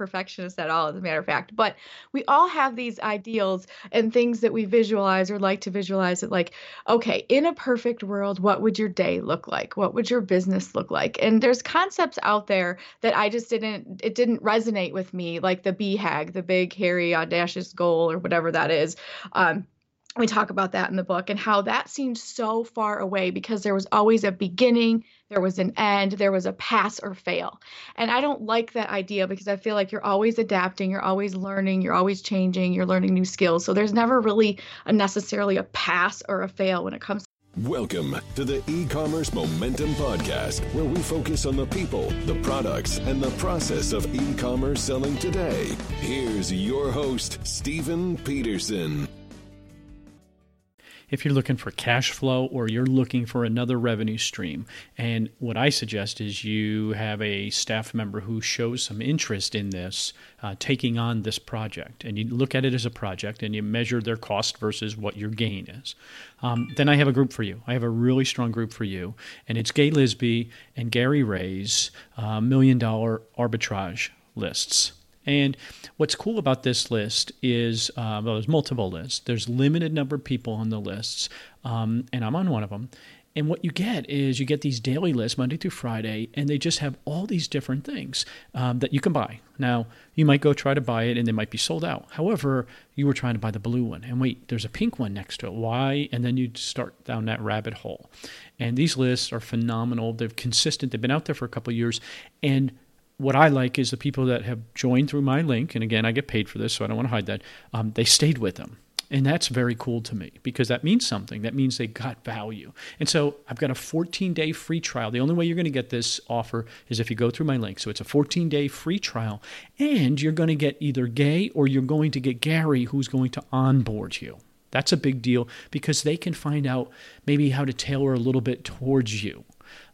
perfectionist at all, as a matter of fact. But we all have these ideals and things that we visualize or like to visualize it like, okay, in a perfect world, what would your day look like? What would your business look like? And there's concepts out there that I just didn't, it didn't resonate with me, like the BHAG, the big, hairy, audacious goal or whatever that is. Um, we talk about that in the book and how that seemed so far away because there was always a beginning, there was an end, there was a pass or fail. And I don't like that idea because I feel like you're always adapting, you're always learning, you're always changing, you're learning new skills. So there's never really a necessarily a pass or a fail when it comes Welcome to the e-commerce momentum podcast where we focus on the people, the products, and the process of e-commerce selling today. Here's your host, Stephen Peterson if you're looking for cash flow or you're looking for another revenue stream. And what I suggest is you have a staff member who shows some interest in this, uh, taking on this project. And you look at it as a project and you measure their cost versus what your gain is. Um, then I have a group for you. I have a really strong group for you. And it's Gaye Lisby and Gary Ray's uh, Million Dollar Arbitrage lists. And what's cool about this list is, uh, well, there's multiple lists. There's limited number of people on the lists, um, and I'm on one of them. And what you get is you get these daily lists Monday through Friday, and they just have all these different things um, that you can buy. Now, you might go try to buy it, and they might be sold out. However, you were trying to buy the blue one, and wait, there's a pink one next to it. Why? And then you start down that rabbit hole. And these lists are phenomenal. They're consistent. They've been out there for a couple years, and what I like is the people that have joined through my link, and again, I get paid for this, so I don't want to hide that. Um, they stayed with them. And that's very cool to me because that means something. That means they got value. And so I've got a 14 day free trial. The only way you're going to get this offer is if you go through my link. So it's a 14 day free trial. And you're going to get either Gaye or you're going to get Gary, who's going to onboard you. That's a big deal because they can find out maybe how to tailor a little bit towards you.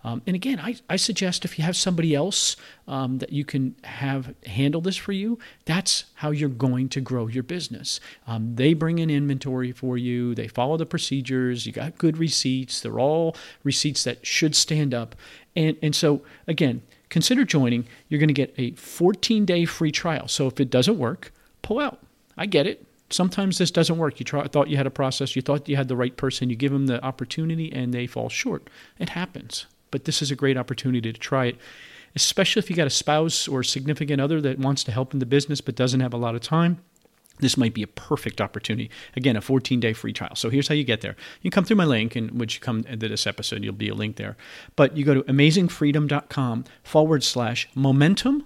Um, and again, I, I suggest if you have somebody else um, that you can have handle this for you, that's how you're going to grow your business. Um, they bring in inventory for you, they follow the procedures, you got good receipts, they're all receipts that should stand up. And, and so, again, consider joining. You're going to get a 14 day free trial. So if it doesn't work, pull out. I get it sometimes this doesn't work. You try, thought you had a process, you thought you had the right person, you give them the opportunity, and they fall short. It happens but this is a great opportunity to try it, especially if you got a spouse or significant other that wants to help in the business but doesn't have a lot of time. This might be a perfect opportunity. Again, a 14 day free trial. So here's how you get there. You come through my link, and which you come into this episode, you'll be a link there. But you go to amazingfreedom.com forward slash momentum,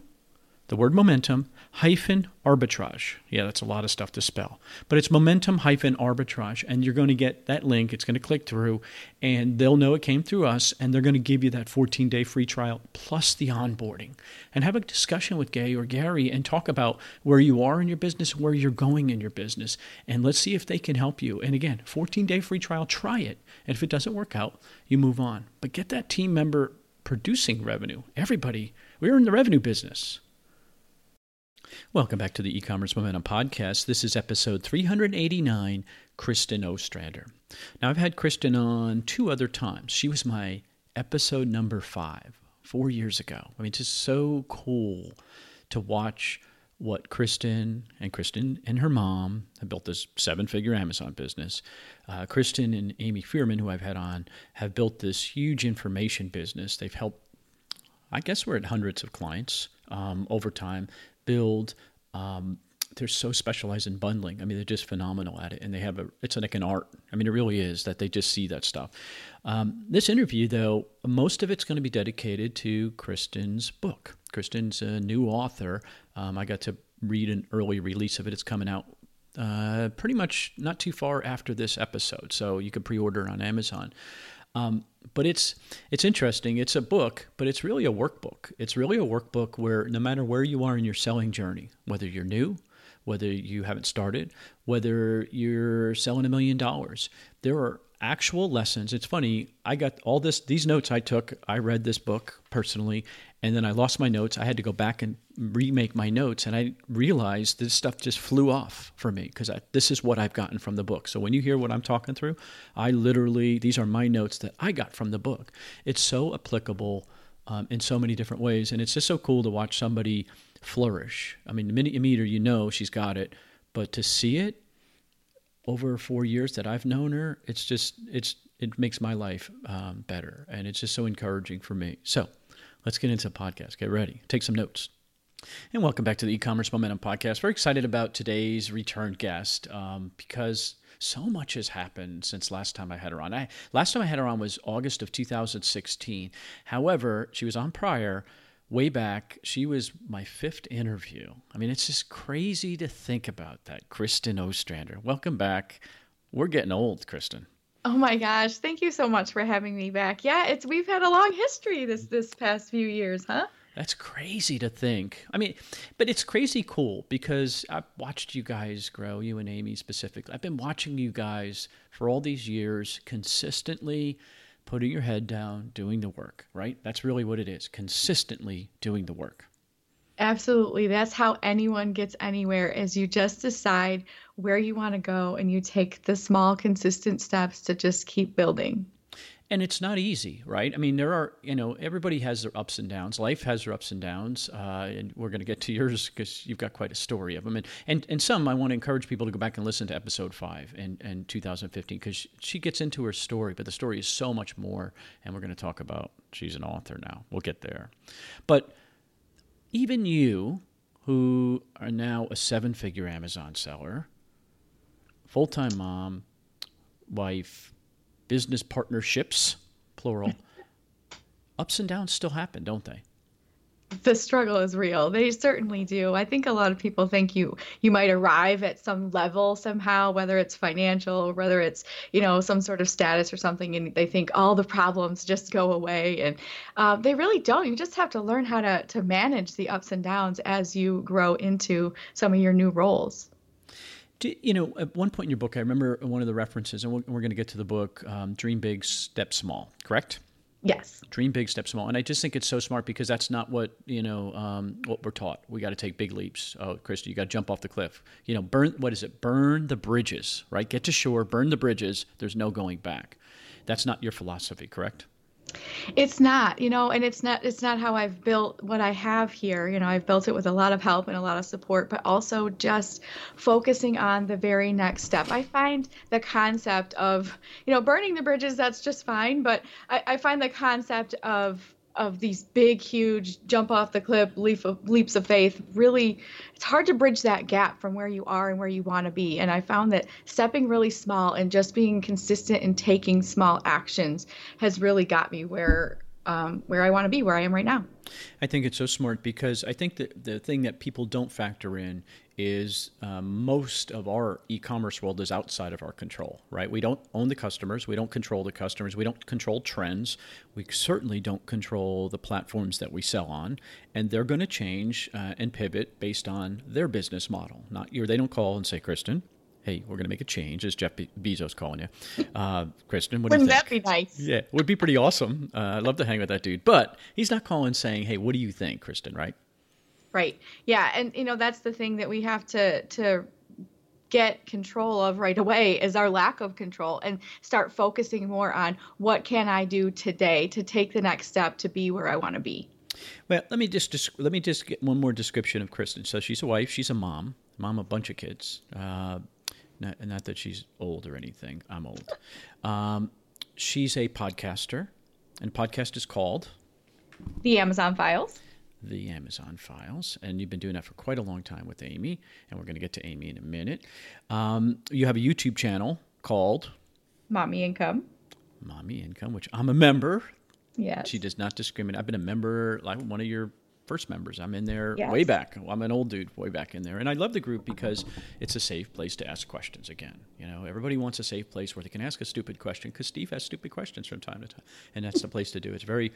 the word momentum, hyphen arbitrage. Yeah, that's a lot of stuff to spell. But it's momentum hyphen arbitrage. And you're going to get that link. It's going to click through, and they'll know it came through us, and they're going to give you that 14 day free trial plus the onboarding. And have a discussion with Gaye or Gary and talk about where you are in your business, where you're going in your business. And let's see if they can help you. And again, 14 day free trial, try it. And if it doesn't work out, you move on. But get that team member producing revenue. Everybody, we're in the revenue business. Welcome back to the e-commerce momentum podcast. This is episode 389, Kristin Ostrander. Now I've had Kristin on two other times. She was my episode number 5 4 years ago. I mean it's just so cool to watch what Kristin and Kristin and her mom have built this seven figure Amazon business. Uh, Kristin and Amy Fearman, who I've had on, have built this huge information business. They've helped, I guess we're at hundreds of clients um, over time build. Um, they're so specialized in bundling. I mean, they're just phenomenal at it, and they have a. It's like an art. I mean, it really is that they just see that stuff. Um, this interview, though, most of it's going to be dedicated to Kristin's book. Kristin's a new author. Um, I got to read an early release of it. It's coming out uh, pretty much not too far after this episode, so you can pre-order on Amazon. Um, but it's it's interesting. It's a book, but it's really a workbook. It's really a workbook where no matter where you are in your selling journey, whether you're new, whether you haven't started, whether you're selling a million dollars, there are actual lessons. It's funny. I got all this these notes I took. I read this book personally, and then I lost my notes. I had to go back and remake my notes, and I realized this stuff just flew off for me because this is what I've gotten from the book. So when you hear what I'm talking through, I literally these are my notes that I got from the book. It's so applicable um, in so many different ways, and it's just so cool to watch somebody flourish. I mean, the minute you meet her, you know she's got it, but to see it over four years that I've known her, it's just it's it makes my life um, better, and it's just so encouraging for me. So, let's get into the podcast. Get ready. Take some notes. And welcome back to the e-commerce momentum podcast. Very excited about today's return guest um, because so much has happened since last time I had her on. I, last time I had her on was August of 2016. However, she was on prior way back. She was my fifth interview. I mean, it's just crazy to think about that. Kristin Ostrander, welcome back. We're getting old, Kristin. Oh my gosh, thank you so much for having me back. Yeah, it's we've had a long history this this past few years, huh? That's crazy to think. I mean, but it's crazy cool because I've watched you guys grow, you and Amy specifically. I've been watching you guys for all these years consistently putting your head down, doing the work, right? That's really what it is consistently doing the work. Absolutely. That's how anyone gets anywhere is you just decide where you want to go and you take the small consistent steps to just keep building and it's not easy, right? I mean, there are, you know, everybody has their ups and downs. Life has their ups and downs, uh, and we're going to get to yours because you've got quite a story of them. And, and and some, I want to encourage people to go back and listen to episode five and and 2015 because she gets into her story, but the story is so much more. And we're going to talk about she's an author now. We'll get there, but even you, who are now a seven-figure Amazon seller, full-time mom, wife business partnerships, plural, ups and downs still happen, don't they? the struggle is real. They certainly do. I think a lot of people think you you might arrive at some level somehow whether it's financial whether it's you know some sort of status or something and they think all the problems just go away. And uh, they really don't. You just have to learn how to to manage the ups and downs as you grow into some of your new roles do, you know, at one point in your book, I remember one of the references, and we're, we're going to get to the book, um, Dream Big, Step Small, correct? Yes. Dream big, step small, and I just think it's so smart because that's not what you know um, what we're taught. We got to take big leaps. Oh, Christy, you got to jump off the cliff. You know, burn. What is it? Burn the bridges, right? Get to shore, burn the bridges. There's no going back. That's not your philosophy, correct? It's not, you know, and it's not it's not how I've built what I have here. You know, I've built it with a lot of help and a lot of support, but also just focusing on the very next step. I find the concept of, you know, burning the bridges, that's just fine, but I, I find the concept of of these big, huge jump off the cliff leap of, leaps of faith, really, it's hard to bridge that gap from where you are and where you want to be. And I found that stepping really small and just being consistent in taking small actions has really got me where um, where I want to be, where I am right now. I think it's so smart because I think that the thing that people don't factor in is um, most of our e-commerce world is outside of our control, right? We don't own the customers, we don't control the customers, we don't control trends, we certainly don't control the platforms that we sell on, and they're going to change uh, and pivot based on their business model. Not your. They don't call and say, Kristin, hey, we're going to make a change. Is Jeff Be- Bezos calling you? Uh, Kristin, what Wouldn't do you think? that be nice? Yeah, would be pretty awesome. Uh, I'd love to hang with that dude. But he's not calling saying, hey, what do you think, Kristin, right? Right. Yeah, and you know that's the thing that we have to to get control of right away is our lack of control and start focusing more on what can I do today to take the next step to be where I want to be. Well, let me just let me just get one more description of Kristin. So she's a wife, she's a mom, mom of a bunch of kids. Uh, not, not that she's old or anything. I'm old. Um, she's a podcaster, and podcast is called The Amazon Files the Amazon files, and you've been doing that for quite a long time with Amy, and we're going to get to Amy in a minute. Um, you have a YouTube channel called Mommy Income. Mommy Income, which I'm a member. Yes. She does not discriminate. I've been a member, like one of your first members. I'm in there yes. way back. I'm an old dude, way back in there, and I love the group because it's a safe place to ask questions. Again, you know, everybody wants a safe place where they can ask a stupid question because Steve has stupid questions from time to time, and that's the place to do. it. It's very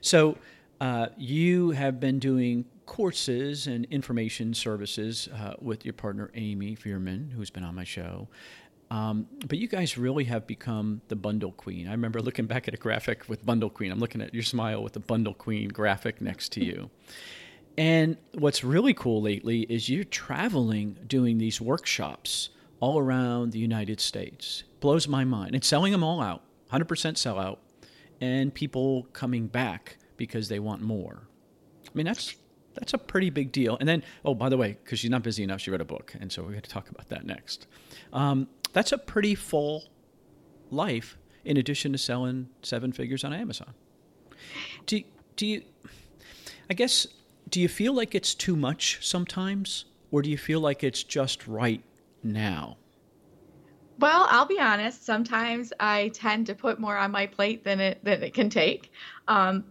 so. Uh, you have been doing courses and information services uh, with your partner Amy Fearman, who's been on my show. Um, but you guys really have become the bundle queen. I remember looking back at a graphic with bundle queen. I'm looking at your smile with the bundle queen graphic next to you. And what's really cool lately is you're traveling doing these workshops all around the United States. Blows my mind. And selling them all out, 100% sellout, and people coming back because they want more. I mean, that's that's a pretty big deal. And then, oh, by the way, because she's not busy enough, she read a book, and so we're going to talk about that next. Um, that's a pretty full life, in addition to selling seven figures on Amazon. Do do you? I guess do you feel like it's too much sometimes, or do you feel like it's just right now? Well, I'll be honest. Sometimes I tend to put more on my plate than it than it can take. Um,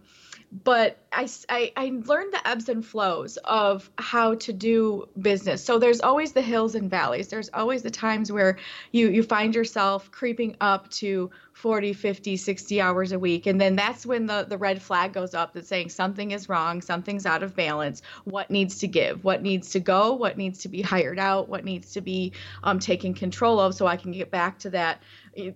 but I, I, learned the ebbs and flows of how to do business. So there's always the hills and valleys. There's always the times where you you find yourself creeping up to 40, 50, 60 hours a week. And then that's when the, the red flag goes up that's saying something is wrong, something's out of balance, what needs to give, what needs to go, what needs to be hired out, what needs to be um, taken control of so I can get back to that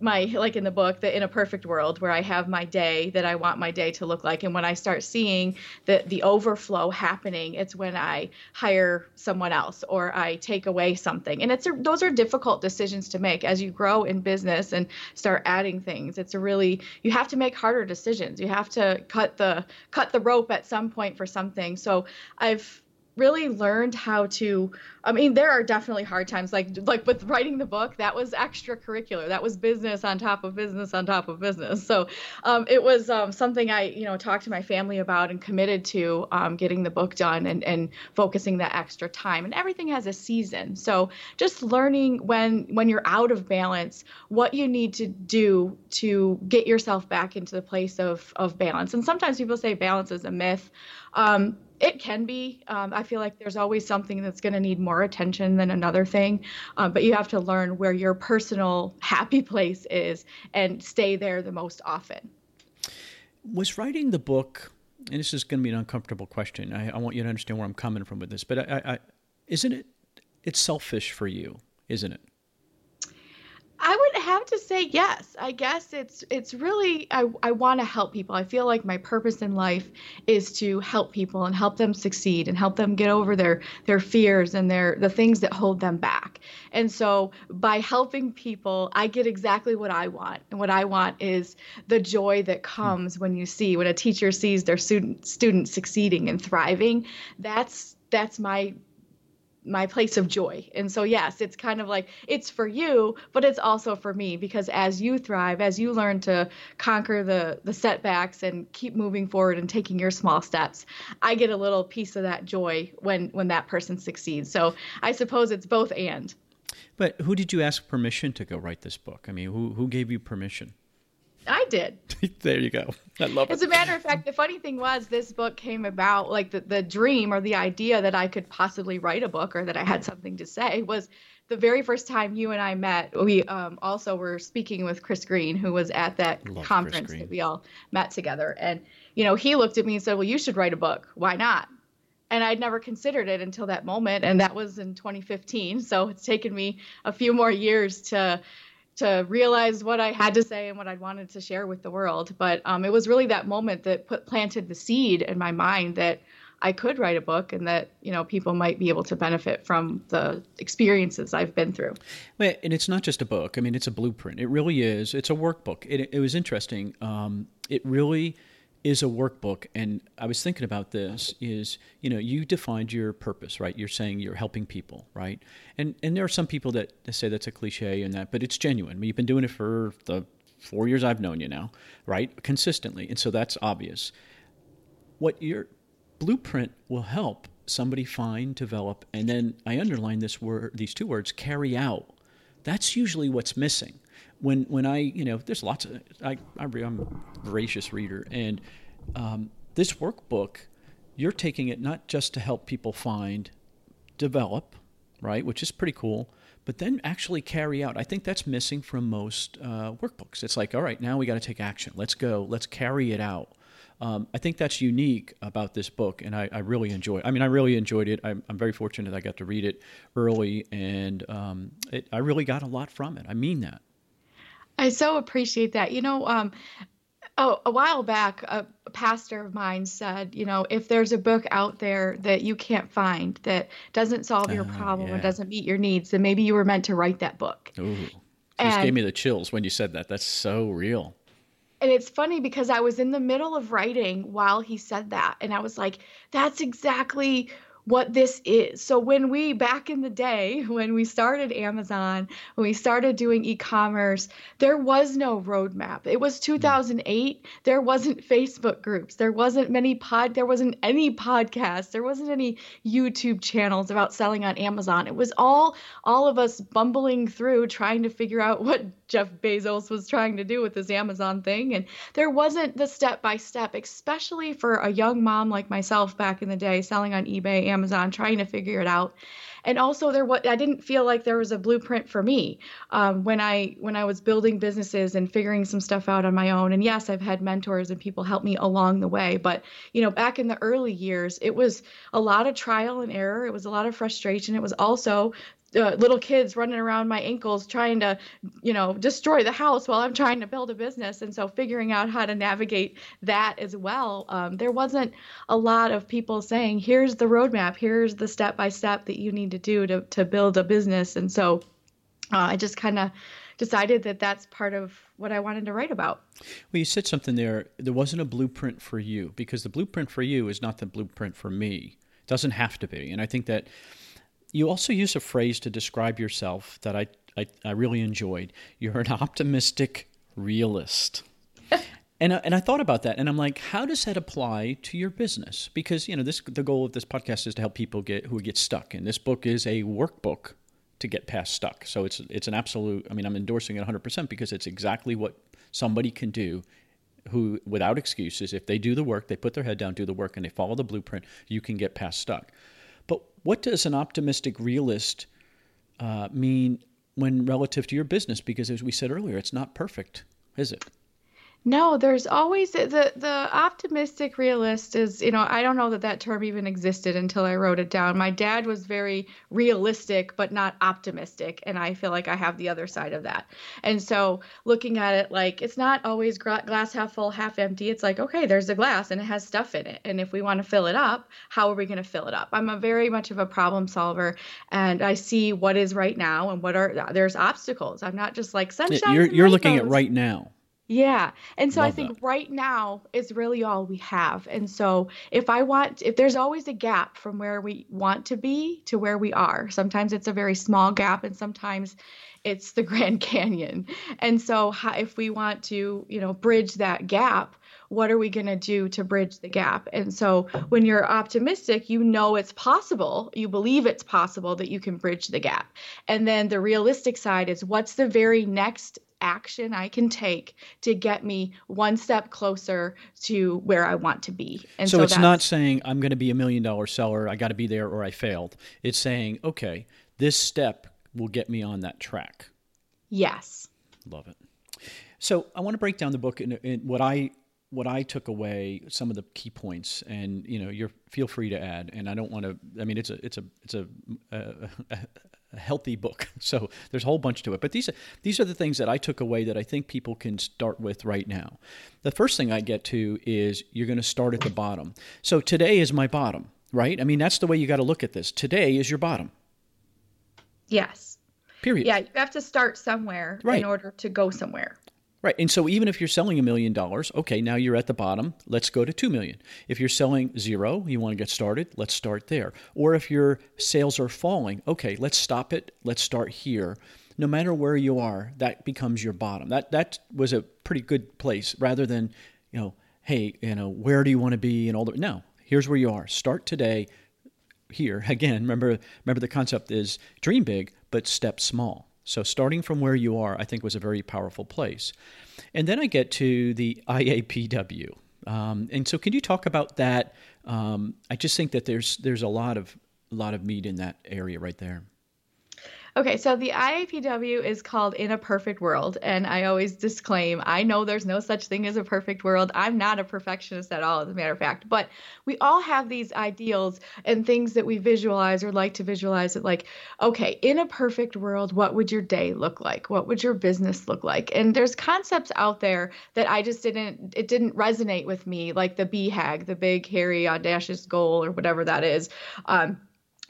my like in the book the in a perfect world where i have my day that i want my day to look like and when i start seeing the the overflow happening it's when i hire someone else or i take away something. And it's a, those are difficult decisions to make. As you grow in business and start adding things it's a really you have to make harder decisions. You have to cut the cut the rope at some point for something. So i've really learned how to i mean there are definitely hard times like like with writing the book that was extracurricular that was business on top of business on top of business. So um, it was um, something i you know talked to my family about and committed to um, getting the book done and, and focusing that extra time. And everything has a season. So just learning when when you're out of balance what you need to do to get yourself back into the place of of balance. And sometimes people say balance is a myth. Um, it can be. Um, I feel like there's always something that's going to need more attention than another thing, um, but you have to learn where your personal happy place is and stay there the most often. Was writing the book, and this is going to be an uncomfortable question. I, I want you to understand where I'm coming from with this, but I, I, isn't it? It's selfish for you, isn't it? I would have to say yes. I guess it's it's really I, I want to help people. I feel like my purpose in life is to help people and help them succeed and help them get over their their fears and their the things that hold them back. And so by helping people, I get exactly what I want. And what I want is the joy that hmm. comes when you see when a teacher sees their student student succeeding and thriving. That's that's my my place of joy. And so yes, it's kind of like it's for you, but it's also for me because as you thrive, as you learn to conquer the the setbacks and keep moving forward and taking your small steps, I get a little piece of that joy when when that person succeeds. So I suppose it's both and. But who did you ask permission to go write this book? I mean, who who gave you permission? I did. there you go. I love As it. As a matter of fact, the funny thing was this book came about like the, the dream or the idea that I could possibly write a book or that I had something to say was the very first time you and I met. We um, also were speaking with Chris Green, who was at that love conference that we all met together. And, you know, he looked at me and said, Well, you should write a book. Why not? and I'd never considered it until that moment, and that was in 2015. So it's taken me a few more years to to realize what I had to say and what I'd wanted to share with the world. But um, it was really that moment that put planted the seed in my mind that I could write a book and that you know people might be able to benefit from the experiences I've been through. and it's not just a book. I mean, it's a blueprint. It really is. It's a workbook. It, it was interesting. Um, it really is a workbook and i was thinking about this is you know you defined your purpose right? You're saying you're helping people right? And and there are some people that say that's a cliche and that but it's genuine. I mean, you've been doing it for the four years i've known you now right? Consistently and so that's obvious. What your blueprint will help somebody find develop and then i underline this word these two words carry out. That's usually what's missing when when I you know there's lots of I, I am a voracious reader and um, this workbook you're taking it not just to help people find develop right which is pretty cool but then actually carry out i think that's missing from most uh, workbooks it's like all right now we got to take action let's go let's carry it out um, I think that's unique about this book, and I, I really enjoy. I mean, I really enjoyed it. I'm, I'm, very fortunate I got to read it early, and um, it, I really got a lot from it. I mean that. I so appreciate that. You know, um, oh, a while back, a, pastor of mine said, you know, if there's a book out there that you can't find that doesn't solve your oh, problem yeah. or doesn't meet your needs, then maybe you were meant to write that book. Ooh. Just gave me the chills when you said that. That's so real. and it's funny because I was in the middle of writing while he said that. And I was like, that's exactly what this is. So when we back in the day when we started Amazon, when we started doing e-commerce, there was no roadmap. It was mm. 2008. There wasn't Facebook groups. There wasn't many pod there wasn't any podcasts. There wasn't any YouTube channels about selling on Amazon. It was all all of us bumbling through trying to figure out what Jeff Bezos was trying to do with this Amazon thing and there wasn't the step by step, especially for a young mom like myself back in the day selling on eBay, Amazon trying to figure it out. And also there what I didn't feel like there was a blueprint for me um, when I when I was building businesses and figuring some stuff out on my own. And yes, I've had mentors and people help me along the way. But you know, back in the early years, it was a lot of trial and error. It was a lot of frustration. It was also uh, little kids running around my ankles trying to you know destroy the house while i'm trying to build a business. And so figuring out how to navigate that as well um, there wasn't a lot of people saying here's the roadmap. Here's the step by step that you need to do to, to build a business. And so uh, i just kind of decided that that's part of what i wanted to write about. Well you said something there. There wasn't a blueprint for you because the blueprint for you is not the blueprint for me. It doesn't have to be. And i think that you also use a phrase to describe yourself that I, I, I really enjoyed. You're an optimistic realist. and, and I thought about that and I'm like, how does that apply to your business? Because, you know, this the goal of this podcast is to help people get who get stuck. And this book is a workbook to get past stuck. So it's it's an absolute I mean, I'm endorsing it 100% because it's exactly what somebody can do who without excuses if they do the work, they put their head down, do the work and they follow the blueprint, you can get past stuck. But what does an optimistic realist uh, mean when relative to your business? Because as we said earlier, it's not perfect, is it? No, there's always the the optimistic realist is, you know, I don't know that that term even existed until I wrote it down. My dad was very realistic but not optimistic, and I feel like I have the other side of that. And so, looking at it like it's not always glass half full, half empty. It's like, okay, there's a glass and it has stuff in it, and if we want to fill it up, how are we going to fill it up? I'm a very much of a problem solver, and I see what is right now and what are there's obstacles. I'm not just like sunshine. You're you're looking at right now. Yeah. And so Love I think that. right now is really all we have. And so if I want, if there's always a gap from where we want to be to where we are, sometimes it's a very small gap and sometimes it's the Grand Canyon. And so if we want to, you know, bridge that gap, what are we going to do to bridge the gap? And so when you're optimistic, you know it's possible, you believe it's possible that you can bridge the gap. And then the realistic side is what's the very next action I can take to get me one step closer to where I want to be. And so, so it's not saying I'm going to be a million dollar seller, I got to be there or I failed. It's saying, okay, this step will get me on that track. Yes. Love it. So I want to break down the book in, in what I what I took away, some of the key points, and you know, you're feel free to add. And I don't want to. I mean, it's a it's a it's a, a healthy book. So there's a whole bunch to it. But these are, these are the things that I took away that I think people can start with right now. The first thing I get to is you're going to start at the bottom. So today is my bottom, right? I mean, that's the way you got to look at this. Today is your bottom. Yes. Period. Yeah, you have to start somewhere right. in order to go somewhere. Right. And so even if you're selling a million dollars, okay, now you're at the bottom, let's go to 2 million. If you're selling zero, you want to get started, let's start there. Or if your sales are falling, okay, let's stop it, let's start here. No matter where you are, that becomes your bottom. That that was a pretty good place rather than, you know, hey, you know, where do you want to be and all that. No, here's where you are. Start today here. Again, remember remember the concept is dream big, but step small. So starting from where you are, I think, was a very powerful place. And then I get to the IAPW. Um, and so, can you talk about that? Um, I just think that there's there's a lot of a lot of meat in that area right there. Okay, so the IAPW is called In a Perfect World. And I always disclaim I know there's no such thing as a perfect world. I'm not a perfectionist at all, as a matter of fact. But we all have these ideals and things that we visualize or like to visualize it like, okay, in a perfect world, what would your day look like? What would your business look like? And there's concepts out there that I just didn't, it didn't resonate with me, like the BHAG, the big, hairy, audacious goal, or whatever that is. Um,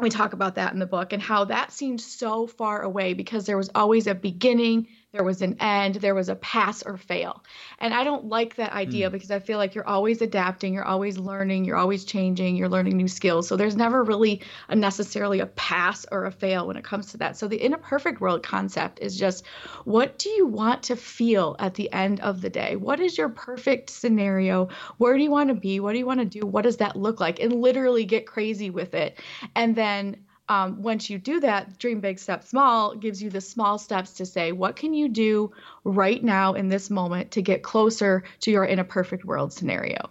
we talk about that in the book and how that seemed so far away because there was always a beginning, there was an end, there was a pass or fail. And I don't like that idea mm. because I feel like you're always adapting, you're always learning, you're always changing, you're learning new skills. So there's never really a necessarily a pass or a fail when it comes to that. So the in a perfect world concept is just what do you want to feel at the end of the day? What is your perfect scenario? Where do you want to be? What do you want to do? What does that look like? And literally get crazy with it. And then um, once you do that, Dream Big, Step Small gives you the small steps to say, what can you do right now in this moment to get closer to your in a perfect world scenario?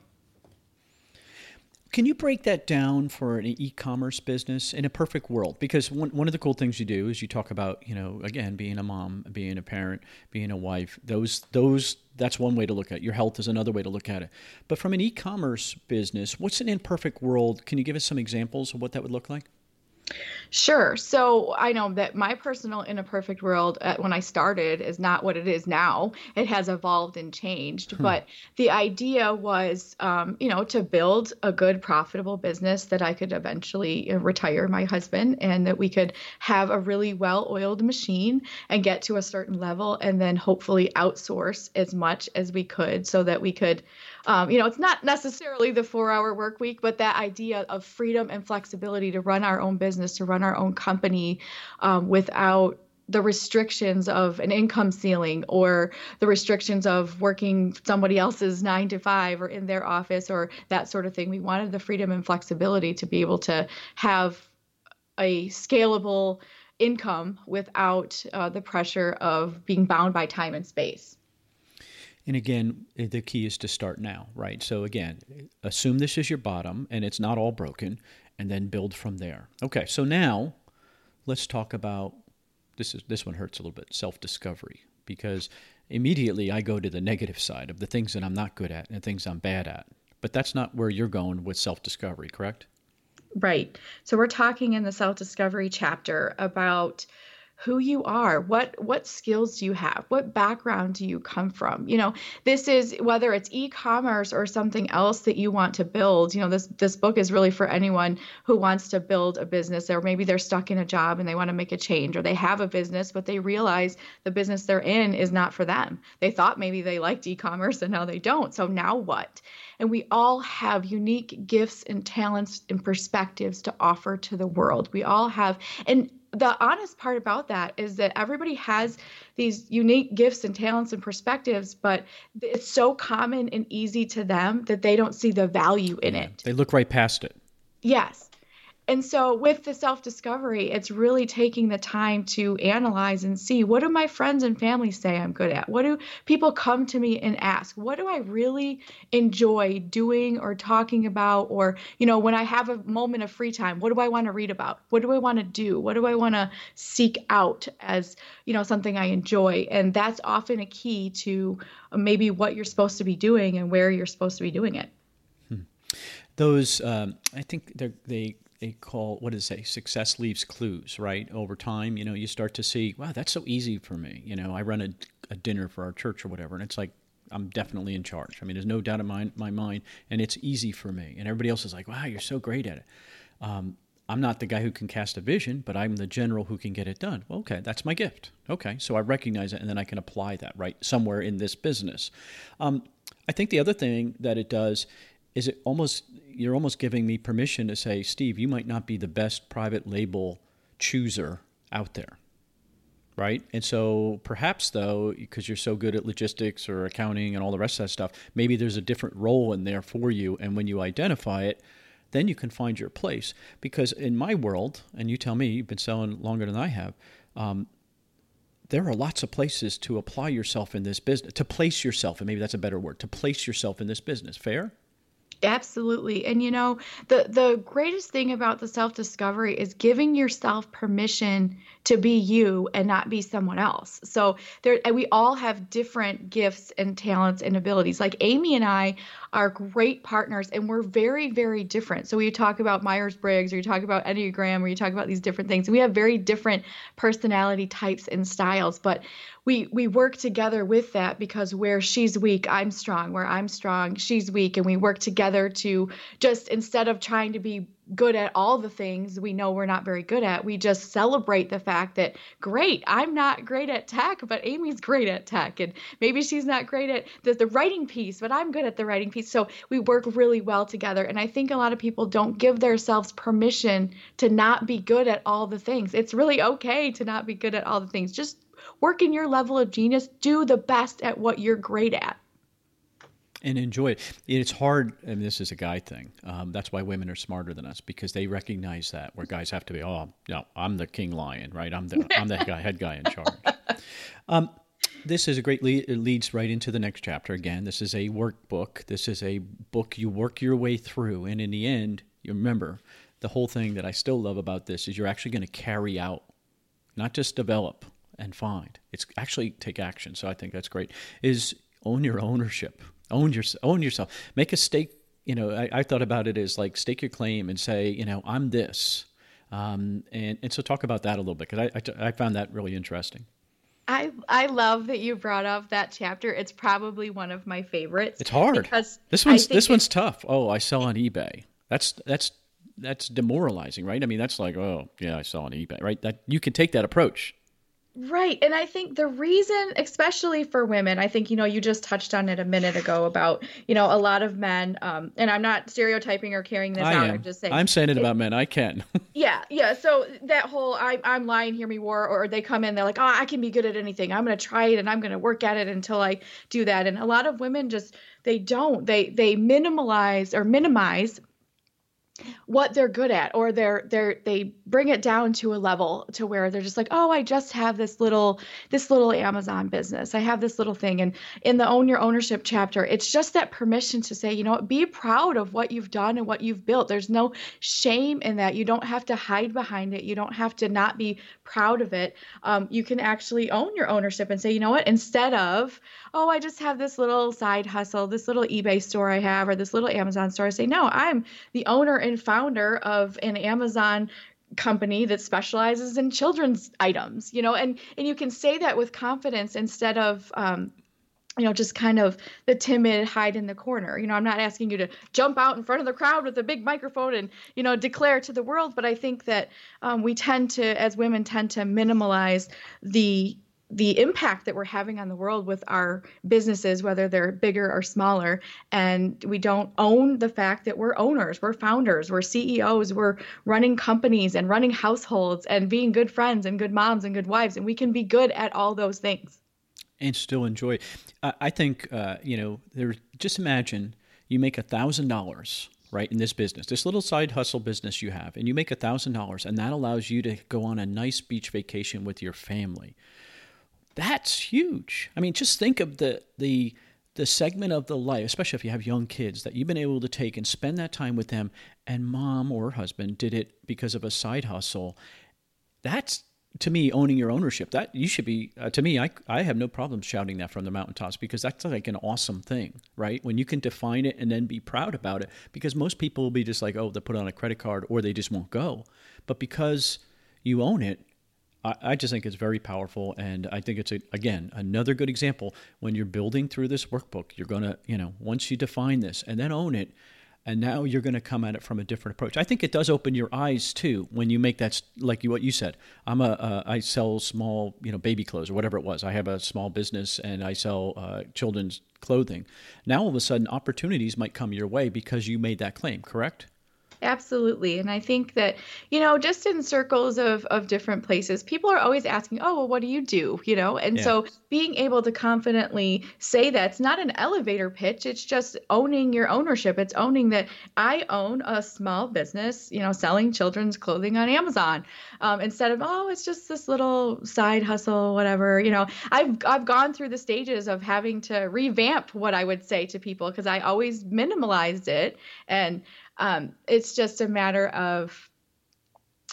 Can you break that down for an e-commerce business in a perfect world? Because one, one of the cool things you do is you talk about, you know, again, being a mom, being a parent, being a wife. Those those that's one way to look at it. Your health is another way to look at it. But from an e-commerce business, what's an imperfect world? Can you give us some examples of what that would look like? Sure. So I know that my personal in a perfect world uh, when I started is not what it is now. It has evolved and changed. Hmm. But the idea was, um, you know, to build a good, profitable business that I could eventually uh, retire my husband and that we could have a really well oiled machine and get to a certain level and then hopefully outsource as much as we could so that we could um, you know, it's not necessarily the four hour work week, but that idea of freedom and flexibility to run our own business, to run our own company um, without the restrictions of an income ceiling or the restrictions of working somebody else's nine to five or in their office or that sort of thing. We wanted the freedom and flexibility to be able to have a scalable income without uh, the pressure of being bound by time and space. And again, eh, the key is to start now, right? So again, assume this is your bottom and it's not all broken, and then build from there. Okay, so now let's talk about this. Is this one hurts a little bit? Self discovery, because immediately I go to the negative side of the things that I'm not good at and things I'm bad at. But that's not where you're going with self discovery, correct? Right. So we're talking in the self discovery chapter about who you are. What what skills do you have? What background do you come from? You know this is whether it's e-commerce or something else that you want to build. You know this this book is really for anyone who wants to build a business. Or maybe they're stuck in a job and they want to make a change or they have a business but they realize the business they're in is not for them. They thought maybe they liked e-commerce and now they don't. So now what? And we all have unique gifts and talents and perspectives to offer to the world. We all have, and the honest part about that is that everybody has these unique gifts and talents and perspectives, but it's so common and easy to them that they don't see the value in it. They look right past it. Yes. And so with the self discovery, it's really taking the time to analyze and see what do my friends and family say I'm good at? What do people come to me and ask? What do I really enjoy doing or talking about? Or, you know, when I have a moment of free time, what do I want to read about? What do I want to do? What do I want to seek out as, you know, something I enjoy? And that's often a key to maybe what you're supposed to be doing and where you're supposed to be doing it. Hmm. Those, um, I think they they call what is it success leaves clues right? Over time you know you start to see wow that's so easy for me. You know i run a, a dinner for our church or whatever and it's like i'm definitely in charge. I mean there's no doubt in my, my mind and it's easy for me. And everybody else is like wow you're so great at it. Um, i'm not the guy who can cast a vision but i'm the general who can get it done. Well, okay that's my gift. Okay so i recognize it and then i can apply that right somewhere in this business. Um, i think the other thing that it does is it almost you're almost giving me permission to say, Steve, you might not be the best private label chooser out there. Right? And so perhaps though, because you're so good at logistics or accounting and all the rest of that stuff, maybe there's a different role in there for you. And when you identify it, then you can find your place. Because in my world, and you tell me, you've been selling longer than I have, um, there are lots of places to apply yourself in this business, to place yourself, and maybe that's a better word, to place yourself in this business. Fair? Absolutely. And you know, the the greatest thing about the self-discovery is giving yourself permission to be you and not be someone else. So there we all have different gifts and talents and abilities. Like Amy and I are great partners and we're very very different. So we talk about Myers-Briggs or you talk about Enneagram or you talk about these different things. And We have very different personality types and styles, but we we work together with that because where she's weak, I'm strong. Where I'm strong, she's weak and we work together together to just instead of trying to be good at all the things we know we're not very good at. We just celebrate the fact that, great, I'm not great at tech, but Amy's great at tech. And maybe she's not great at the, the writing piece, but I'm good at the writing piece. So we work really well together. And I think a lot of people don't give themselves permission to not be good at all the things. It's really okay to not be good at all the things. Just work in your level of genius, do the best at what you're great at and enjoy it. It's hard, and this is a guy thing. Um, that's why women are smarter than us because they recognize that. Where guys have to be, oh no, I'm the king lion, right? I'm the I'm the guy, head guy in charge. Um, this is a great lead. It leads right into the next chapter. Again, this is a workbook. This is a book you work your way through, and in the end, you remember the whole thing that I still love about this is you're actually going to carry out, not just develop and find. It's actually take action. So I think that's great. Is own your ownership own your own yourself. Make a stake. You know, I, I thought about it as like stake your claim and say, you know, I'm this. Um, and and so talk about that a little bit because I, I I found that really interesting. I I love that you brought up that chapter. It's probably one of my favorites. It's hard because this one's this one's tough. Oh, I sell on eBay. That's that's that's demoralizing, right? I mean, that's like, oh yeah, I sell on eBay, right? That you can take that approach. Right. And I think the reason, especially for women, I think, you know, you just touched on it a minute ago about, you know, a lot of men, um, and I'm not stereotyping or carrying this I out. Am. I'm just saying. I'm saying it, it about men. I can. yeah. Yeah. So that whole I, I'm lying, hear me war, or they come in, they're like, oh, I can be good at anything. I'm going to try it and I'm going to work at it until I do that. And a lot of women just, they don't. They, they minimalize or minimize what they're good at or they're they're they bring it down to a level to where they're just like oh i just have this little this little amazon business. I have this little thing. And in the own your ownership chapter it's just that permission to say you know be proud of what you've done and what you've built. There's no shame in that. You don't have to hide behind it. You don't have to not be proud of it um, you can actually own your ownership and say you know what instead of oh, I just have this little side hustle, this little eBay store I have, or this little Amazon store. I say, no, I'm the owner and founder of an Amazon company that specializes in children's items, you know, and and you can say that with confidence instead of um, you know, just kind of the timid hide in the corner. You know, I'm not asking you to jump out in front of the crowd with a big microphone and, you know, declare to the world, but I think that um, we tend to, as women, tend to minimalize the the impact that we're having on the world with our businesses, whether they're bigger or smaller. And we don't own the fact that we're owners, we're founders, we're CEOs, we're running companies and running households and being good friends and good moms and good wives. And we can be good at all those things. And still enjoy. I think, uh, you know, just imagine you make a $1,000 right in this business this little side hustle business you have and you make a thousand dollars and that allows you to go on a nice beach vacation with your family that's huge. I mean, just think of the the the segment of the life, especially if you have young kids, that you've been able to take and spend that time with them, and mom or husband did it because of a side hustle. That's to me owning your ownership. That you should be. Uh, to me, I I have no problem shouting that from the mountaintops because that's like an awesome thing, right? When you can define it and then be proud about it. Because most people will be just like, oh, they put on a credit card or they just won't go. But because you own it, I, I just think it's very powerful, and I think it's a, again another good example. When you're building through this workbook, you're gonna, you know, once you define this and then own it, and now you're going to come at it from a different approach. I think it does open your eyes too when you make that like what you said. I'm a uh, I sell small you know baby clothes or whatever it was. I have a small business and I sell uh, children's clothing. Now all of a sudden opportunities might come your way because you made that claim. Correct? Absolutely. And I think that, you know, just in circles of, of different places, people are always asking, oh, well, what do you do? You know, and yeah. so being able to confidently say that's not an elevator pitch. It's just owning your ownership. It's owning that I own a small business, you know, selling children's clothing on Amazon um, instead of, oh, it's just this little side hustle, whatever. You know, I've, I've gone through the stages of having to revamp what I would say to people because I always minimalized it. And um, it's just a matter of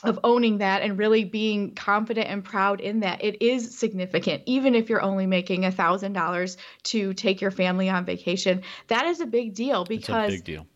of owning that and really being confident and proud in that. It is significant even if you're only making a thousand dollars to take your family on vacation. That is a big deal because big deal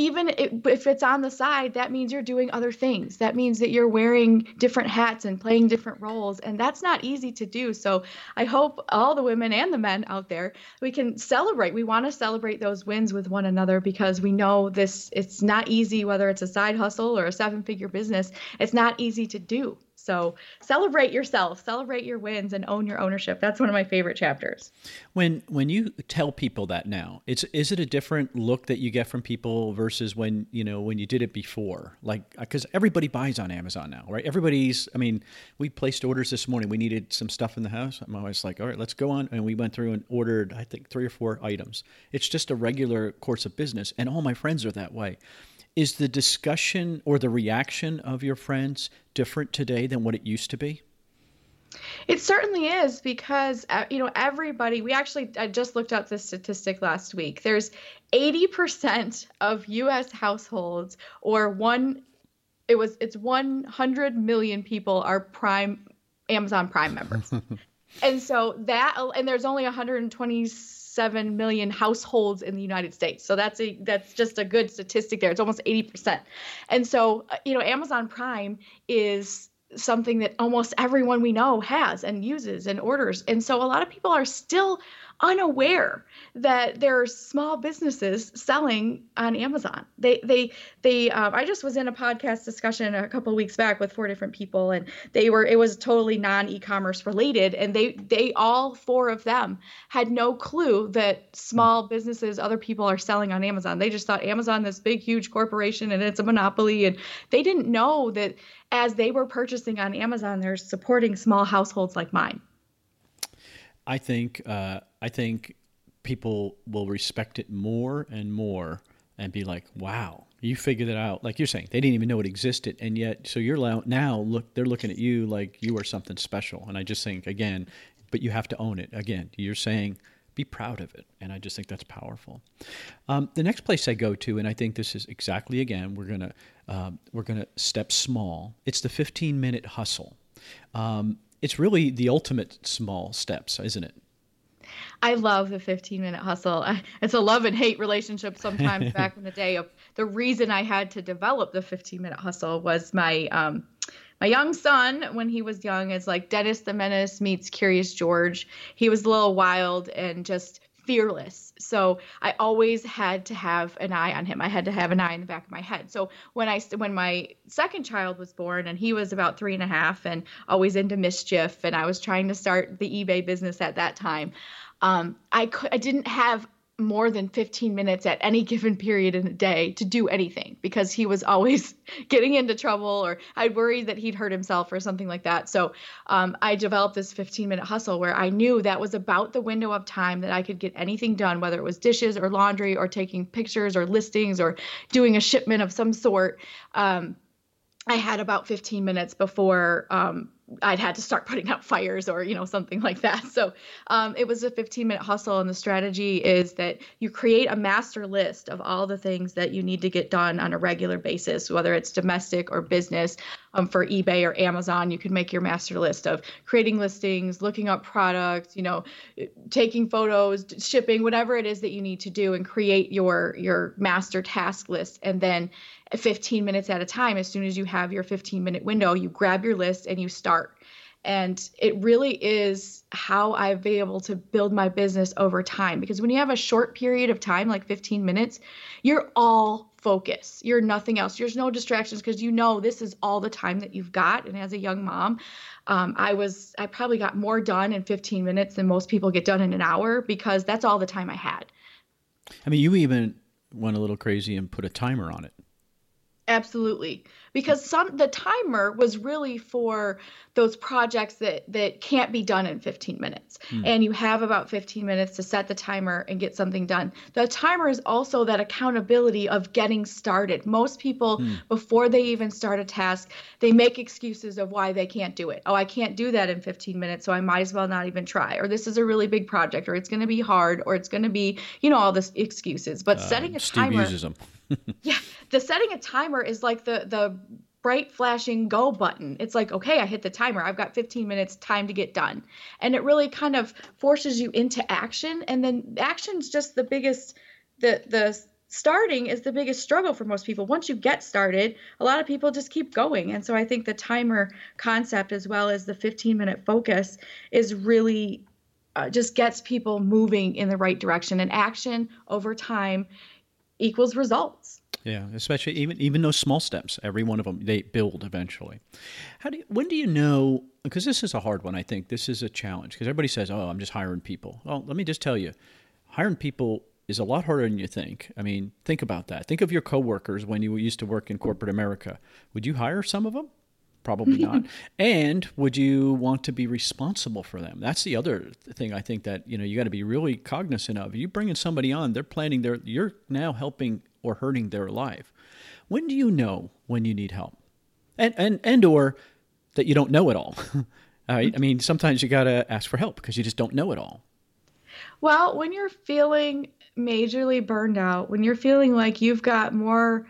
even if it's on the side, that means you're doing other things. That means that you're wearing different hats and playing different roles. And that's not easy to do. So I hope all the women and the men out there, we can celebrate. We want to celebrate those wins with one another because we know this, it's not easy, whether it's a side hustle or a seven figure business, it's not easy to do. So celebrate yourself, celebrate your wins, and own your ownership. That's one of my favorite chapters. When when you tell people that now, it's is it a different look that you get from people versus when you know when you did it before? Like uh, because everybody buys on Amazon now, right? Everybody's. I mean, we placed orders this morning. We needed some stuff in the house. I'm always like, all right, let's go on, and we went through and ordered I think three or four items. It's just a regular course of business, and all my friends are that way. Is the discussion or the reaction of your friends different today than what it used to be? It certainly is because uh, you know everybody. We actually I just looked up this statistic last week. There's 80% of U.S. households, or one, it was it's 100 million people are Prime Amazon Prime members, and so that and there's only 120 7 million households in the United States. So that's a that's just a good statistic there. It's almost 80%. And so, uh, you know, Amazon Prime is something that almost everyone we know has and uses and orders. And so a lot of people are still unaware that there are small businesses selling on Amazon. They they they um, I just was in a podcast discussion a couple weeks back with four different people and they were it was totally non e-commerce related and they they all four of them had no clue that small businesses other people are selling on Amazon. They just thought Amazon this big huge corporation and it's a monopoly and they didn't know that as they were purchasing on Amazon they're supporting small households like mine. I think uh, I think people will respect it more and more and be like, "Wow, you figured it out." Like you're saying, they didn't even know it existed, and yet, so you're now look, they're looking at you like you are something special. And I just think again, but you have to own it. Again, you're saying be proud of it, and I just think that's powerful. Um, the next place I go to, and I think this is exactly again, we're gonna uh, we're gonna step small. It's the 15 minute hustle. Um, it's really the ultimate small steps, isn't it? I love the 15 minute hustle. It's a love and hate relationship sometimes back in the day of the reason I had to develop the 15 minute hustle was my um my young son when he was young is like Dennis the Menace meets Curious George. He was a little wild and just fearless. So I always had to have an eye on him. I had to have an eye in the back of my head. So when I when my second child was born and he was about three and a half and always into mischief and I was trying to start the eBay business at that time, um, I could I didn't have more than 15 minutes at any given period in a day to do anything because he was always getting into trouble or I'd worried that he'd hurt himself or something like that. So um, I developed this 15 minute hustle where I knew that was about the window of time that I could get anything done, whether it was dishes or laundry or taking pictures or listings or doing a shipment of some sort. Um, I had about 15 minutes before um, I'd had to start putting out fires or you know something like that. So um, it was a 15 minute hustle, and the strategy is that you create a master list of all the things that you need to get done on a regular basis, whether it's domestic or business. Um, for eBay or Amazon, you can make your master list of creating listings, looking up products, you know, taking photos, shipping, whatever it is that you need to do, and create your your master task list, and then 15 minutes at a time. As soon as you have your 15 minute window, you grab your list and you start. And it really is how I've been able to build my business over time. Because when you have a short period of time, like 15 minutes, you're all focus. You're nothing else. There's no distractions because you know this is all the time that you've got. And as a young mom, um, I was, I probably got more done in 15 minutes than most people get done in an hour because that's all the time I had. I mean, you even went a little crazy and put a timer on it. Absolutely. Because some the timer was really for those projects that that can't be done in 15 minutes. Hmm. And you have about 15 minutes to set the timer and get something done. The timer is also that accountability of getting started. Most people hmm. before they even start a task, they make excuses of why they can't do it. Oh, I can't do that in 15 minutes, so I might as well not even try. Or this is a really big project or it's going to be hard or it's going to be, you know, all this excuses. But uh, setting a Steve timer uses them. yeah, the setting a timer is like the the bright flashing go button. It's like, okay, I hit the timer. I've got 15 minutes time to get done. And it really kind of forces you into action and then action's just the biggest the the starting is the biggest struggle for most people. Once you get started, a lot of people just keep going. And so I think the timer concept, as well as the 15 minute focus, is really uh, just gets people moving in the right direction. And action over time equals results. Yeah, especially even even those small steps. Every one of them they build eventually. How do you, when do you know? Because this is a hard one. I think this is a challenge because everybody says, "Oh, I'm just hiring people." Well, let me just tell you, hiring people is a lot harder than you think. I mean, think about that. Think of your coworkers when you used to work in corporate America. Would you hire some of them? Probably not. and would you want to be responsible for them? That's the other thing I think that you know you got to be really cognizant of. You bringing somebody on, they're planning their. You're now helping or hurting their life. When do you know when you need help, and and and or that you don't know it all? all right. I mm-hmm. mean, sometimes you got to ask for help because you just don't know it all. Well, when you're feeling majorly burned out, when you're feeling like you've got more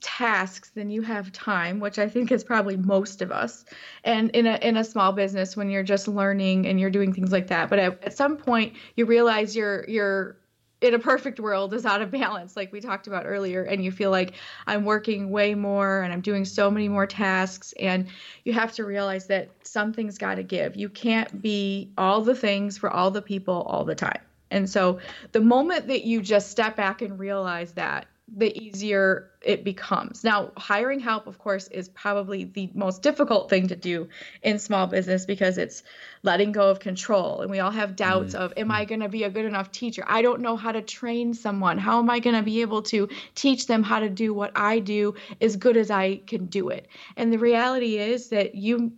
tasks than you have time, which I think is probably most of us. And in a in a small business when you're just learning and you're doing things like that, but at, at some point you realize you're you're in a perfect world is out of balance like we talked about earlier and you feel like I'm working way more and I'm doing so many more tasks and you have to realize that something's got to give. You can't be all the things for all the people all the time. And so the moment that you just step back and realize that, the easier it becomes. Now, hiring help, of course, is probably the most difficult thing to do in small business because it's letting go of control. And we all have doubts mm-hmm. of, am I going to be a good enough teacher? I don't know how to train someone. How am I going to be able to teach them how to do what I do as good as I can do it? And the reality is that you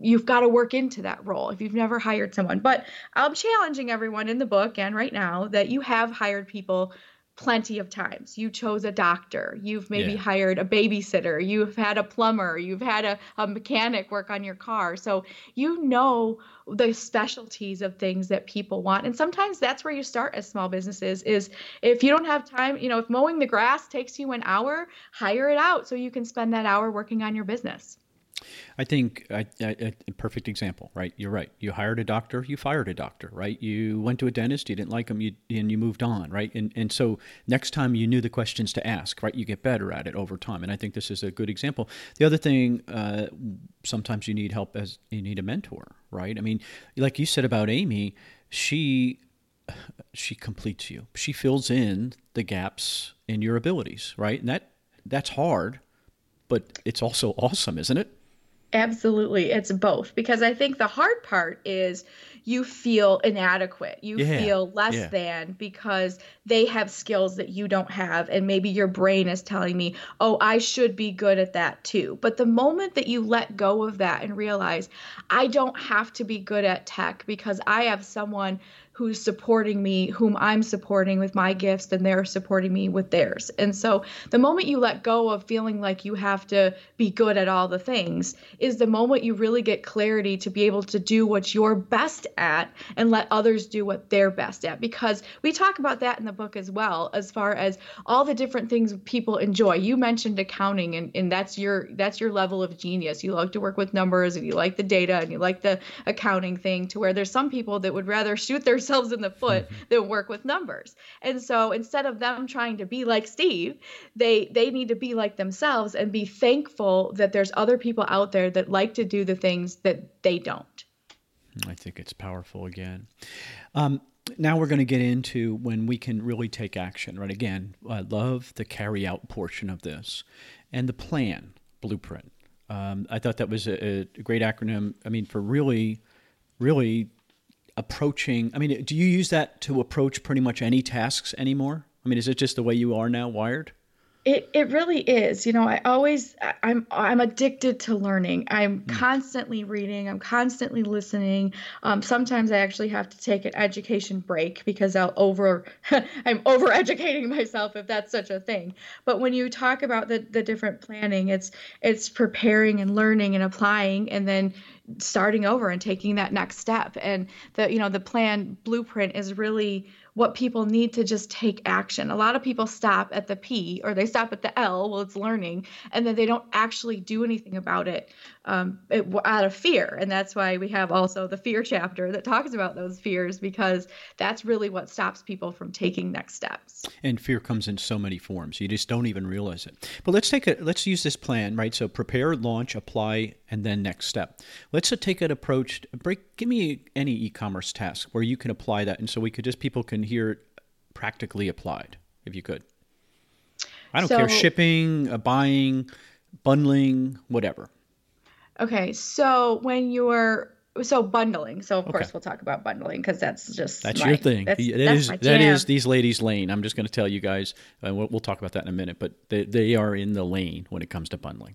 you've got to work into that role if you've never hired someone. But I'm challenging everyone in the book and right now that you have hired people plenty of times. You chose a doctor, you've maybe yeah. hired a babysitter, you've had a plumber, you've had a, a mechanic work on your car. So you know the specialties of things that people want. And sometimes that's where you start as small businesses is if you don't have time, you know, if mowing the grass takes you an hour, hire it out so you can spend that hour working on your business. I think a perfect example, right? You're right. You hired a doctor, you fired a doctor, right? You went to a dentist, you didn't like him, you, and you moved on, right? And and so next time you knew the questions to ask, right? You get better at it over time, and I think this is a good example. The other thing, uh, sometimes you need help as you need a mentor, right? I mean, like you said about Amy, she she completes you. She fills in the gaps in your abilities, right? And that that's hard, but it's also awesome, isn't it? Absolutely. It's both because I think the hard part is you feel inadequate. You yeah, feel less yeah. than because they have skills that you don't have. And maybe your brain is telling me, oh, I should be good at that too. But the moment that you let go of that and realize, I don't have to be good at tech because I have someone who's supporting me, whom I'm supporting with my gifts, and they're supporting me with theirs. And so the moment you let go of feeling like you have to be good at all the things is the moment you really get clarity to be able to do what you're best at and let others do what they're best at. Because we talk about that in the book as well, as far as all the different things people enjoy. You mentioned accounting and, and that's your that's your level of genius. You like to work with numbers and you like the data and you like the accounting thing to where there's some people that would rather shoot their themselves in the foot mm-hmm. than work with numbers. And so instead of them trying to be like Steve, they they need to be like themselves and be thankful that there's other people out there that like to do the things that they don't. I think it's powerful again. Um, now we're going to get into when we can really take action, right? Again, I love the carry out portion of this and the plan, blueprint. Um, I thought that was a, a, great acronym. I mean, for really, really approaching i mean do you use that to approach pretty much any tasks anymore? I mean is it just the way you are now wired it it really is. You know, I always I'm I'm addicted to learning. I'm mm. constantly reading. I'm constantly listening. Um, sometimes I actually have to take an education break because I'll over I'm over educating myself if that's such a thing. But when you talk about the the different planning, it's it's preparing and learning and applying, and then starting over and taking that next step. And the you know the plan blueprint is really what people need to just take action. A lot of people stop at the P or they stop at the L, well, it's learning, and then they don't actually do anything about it, um, it, out of fear. And that's why we have also the fear chapter that talks about those fears because that's really what stops people from taking next steps. And fear comes in so many forms. You just don't even realize it. But let's take a let's use this plan, right? So prepare, launch, apply, and then next step. Let's take an approach. Break. Give me any e-commerce task where you can apply that, and so we could just people can hear it practically applied, if you could. I don't so, care shipping, uh, buying, bundling, whatever. Okay, so when you're so bundling. So of okay. course we'll talk about bundling because that's just that's my, your thing. That's, that that's is, that is these ladies' lane. I'm just going to tell you guys. Uh, we'll, we'll, talk about that in a minute, but they they are in the lane when it comes to bundling.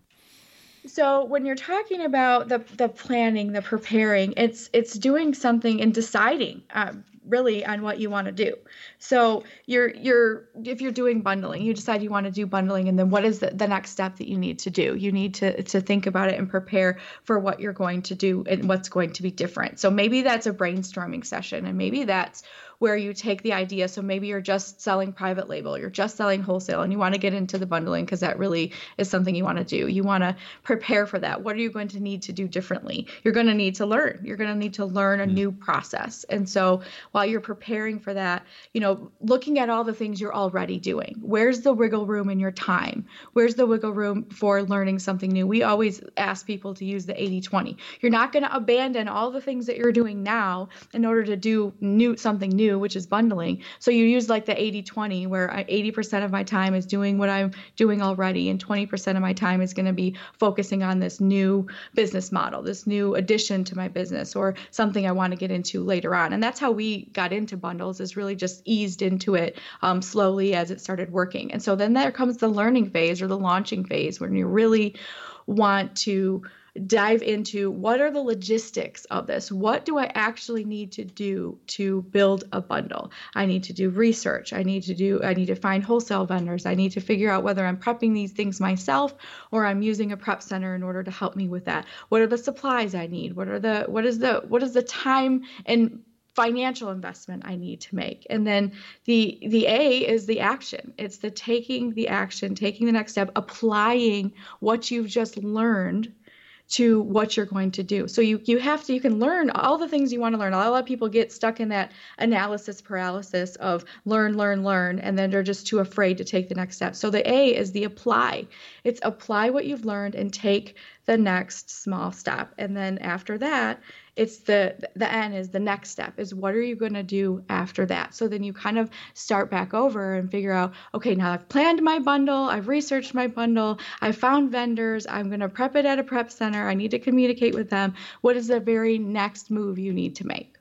So when you're talking about the the planning, the preparing, it's it's doing something and deciding. Um, really on what you want to do. So you're you're if you're doing bundling, you decide you want to do bundling and then what is the, the next step that you need to do? You need to to think about it and prepare for what you're going to do and what's going to be different. So maybe that's a brainstorming session and maybe that's where you take the idea. So maybe you're just selling private label, you're just selling wholesale, and you want to get into the bundling because that really is something you want to do. You want to prepare for that. What are you going to need to do differently? You're going to need to learn. You're going to need to learn a mm. new process. And so while you're preparing for that, you know, looking at all the things you're already doing, where's the wiggle room in your time? Where's the wiggle room for learning something new? We always ask people to use the 80 20. You're not going to abandon all the things that you're doing now in order to do new something new which is bundling. So you use like the 80 20, where 80% of my time is doing what I'm doing already, and 20% of my time is going to be focusing on this new business model, this new addition to my business, or something I want to get into later on. And that's how we got into bundles, is really just eased into it um, slowly as it started working. And so then there comes the learning phase or the launching phase when you really want to dive into what are the logistics of this? What do I actually need to do to build a bundle? I need to do research. I need to do I need to find wholesale vendors. I need to figure out whether I'm prepping these things myself or I'm using a prep center in order to help me with that. What are the supplies I need? What are the what is the what is the time and financial investment I need to make. And then the the A is the action. It's the taking the action, taking the next step, applying what you've just learned to what you're going to do. So you you have to you can learn all the things you want to learn. A lot of people get stuck in that analysis paralysis of learn, learn, learn, and then they're just too afraid to take the next step. So the A is the apply. It's apply what you've learned and take the next small step. And then after that, it's the the N is the next step is what are you going to do after that? So then you kind of start back over and figure out, okay, now I've planned my bundle, I've researched my bundle, I found vendors, I'm going to prep it at a prep center, I need to communicate with them. What is the very next move you need to make?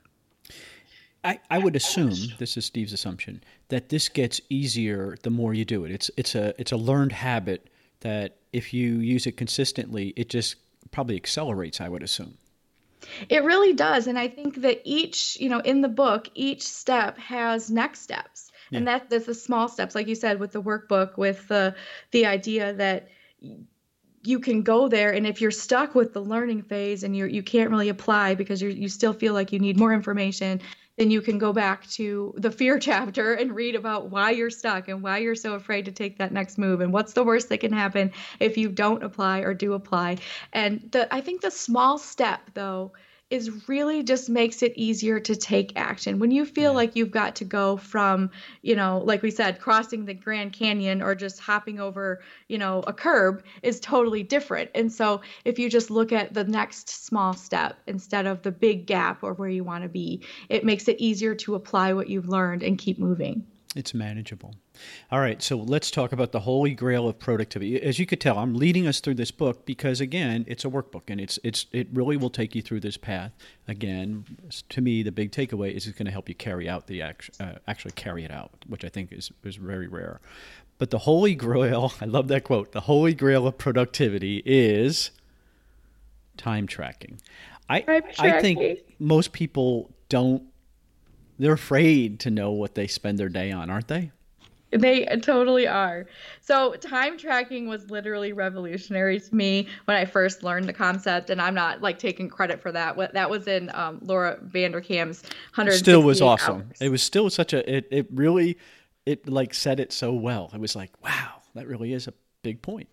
I, I would assume this is Steve's assumption that this gets easier the more you do it. It's it's a it's a learned habit that if you use it consistently, it just probably accelerates, I would assume. It really does. And I think that each, you know, in the book, each step has next steps. Yeah. And that that's the small steps, like you said, with the workbook, with the the idea that you can go there and if you're stuck with the learning phase and you you can't really apply because you you still feel like you need more information then you can go back to the fear chapter and read about why you're stuck and why you're so afraid to take that next move and what's the worst that can happen if you don't apply or do apply. And the I think the small step though is really just makes it easier to take action. When you feel like you've got to go from, you know, like we said, crossing the Grand Canyon or just hopping over, you know, a curb is totally different. And so if you just look at the next small step instead of the big gap or where you want to be, it makes it easier to apply what you've learned and keep moving. It's manageable. All right, so let's talk about the holy grail of productivity. As you could tell, I'm leading us through this book because again, it's a workbook and it's it's it really will take you through this path. Again, to me, the big takeaway is it's going to help you carry out the act, uh, actually carry it out, which I think is is very rare. But the holy grail, I love that quote. The holy grail of productivity is time tracking. I I think most people don't they're afraid to know what they spend their day on, aren't they? They totally are. So, time tracking was literally revolutionary to me when I first learned the concept, and I'm not like taking credit for that. What that was in um, Laura Vanderkam's 100. Still was awesome. Hours. It was still such a. It it really, it like said it so well. It was like, wow, that really is a big point.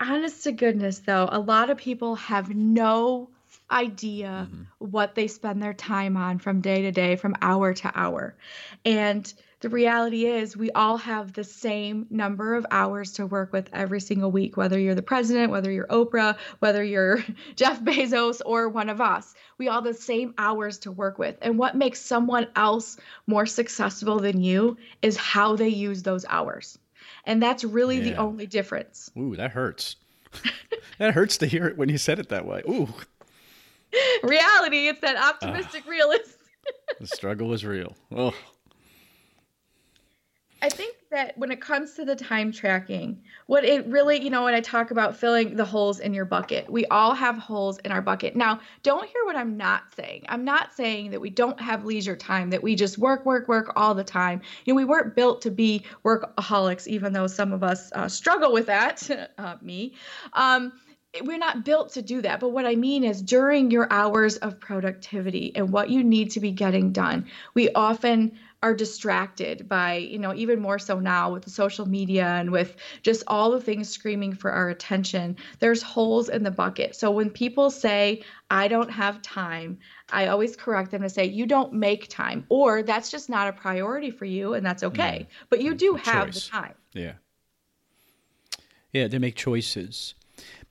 Honest to goodness, though, a lot of people have no idea mm-hmm. what they spend their time on from day to day, from hour to hour, and the reality is we all have the same number of hours to work with every single week, whether you're the president, whether you're Oprah, whether you're Jeff Bezos, or one of us. We all have the same hours to work with. And what makes someone else more successful than you is how they use those hours. And that's really yeah. the only difference. Ooh, that hurts. that hurts to hear it when you said it that way. Ooh. Reality, it's that optimistic uh, realist. the struggle is real. Oh. I think that when it comes to the time tracking, what it really, you know, when I talk about filling the holes in your bucket, we all have holes in our bucket. Now, don't hear what I'm not saying. I'm not saying that we don't have leisure time, that we just work, work, work all the time. You know, we weren't built to be workaholics, even though some of us uh, struggle with that, uh, me. Um, we're not built to do that. But what I mean is during your hours of productivity and what you need to be getting done, we often are distracted by, you know, even more so now with the social media and with just all the things screaming for our attention. There's holes in the bucket. So when people say, I don't have time, I always correct them to say, you don't make time, or that's just not a priority for you, and that's okay. Mm. But you do have choice. the time. Yeah. Yeah, they make choices.